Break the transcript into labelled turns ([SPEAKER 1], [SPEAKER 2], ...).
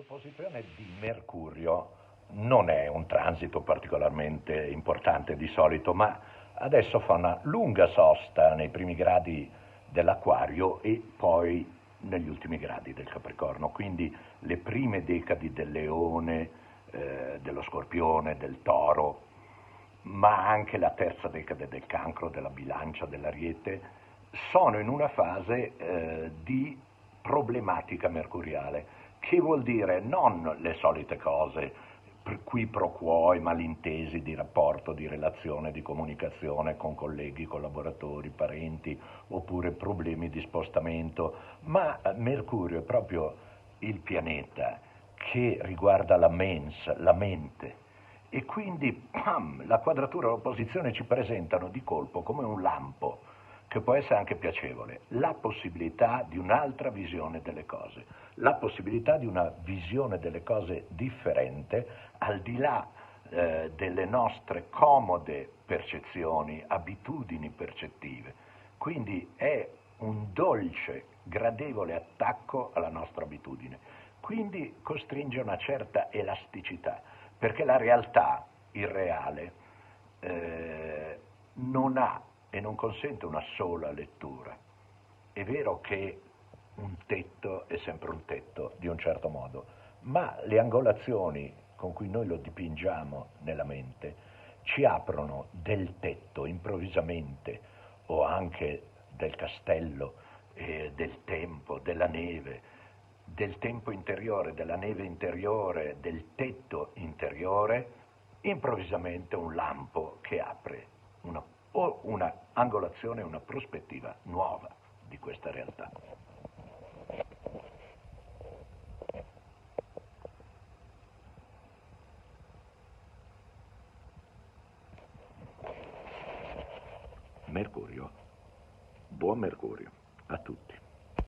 [SPEAKER 1] L'opposizione di Mercurio non è un transito particolarmente importante di solito, ma adesso fa una lunga sosta nei primi gradi dell'Aquario e poi negli ultimi gradi del Capricorno, quindi le prime decadi del Leone, eh, dello Scorpione, del Toro, ma anche la terza decade del Cancro, della Bilancia, dell'Ariete, sono in una fase eh, di problematica mercuriale, che vuol dire? Non le solite cose, qui pro quo e malintesi di rapporto, di relazione, di comunicazione con colleghi, collaboratori, parenti, oppure problemi di spostamento, ma Mercurio è proprio il pianeta che riguarda la mens, la mente. E quindi pam, la quadratura e l'opposizione ci presentano di colpo come un lampo che può essere anche piacevole, la possibilità di un'altra visione delle cose, la possibilità di una visione delle cose differente al di là eh, delle nostre comode percezioni, abitudini percettive. Quindi è un dolce, gradevole attacco alla nostra abitudine. Quindi costringe una certa elasticità, perché la realtà, il reale, eh, non ha e non consente una sola lettura. È vero che un tetto è sempre un tetto di un certo modo, ma le angolazioni con cui noi lo dipingiamo nella mente ci aprono del tetto improvvisamente o anche del castello, eh, del tempo, della neve, del tempo interiore, della neve interiore, del tetto interiore, improvvisamente un lampo che apre angolazione, una prospettiva nuova di questa realtà. Mercurio. Buon Mercurio a tutti.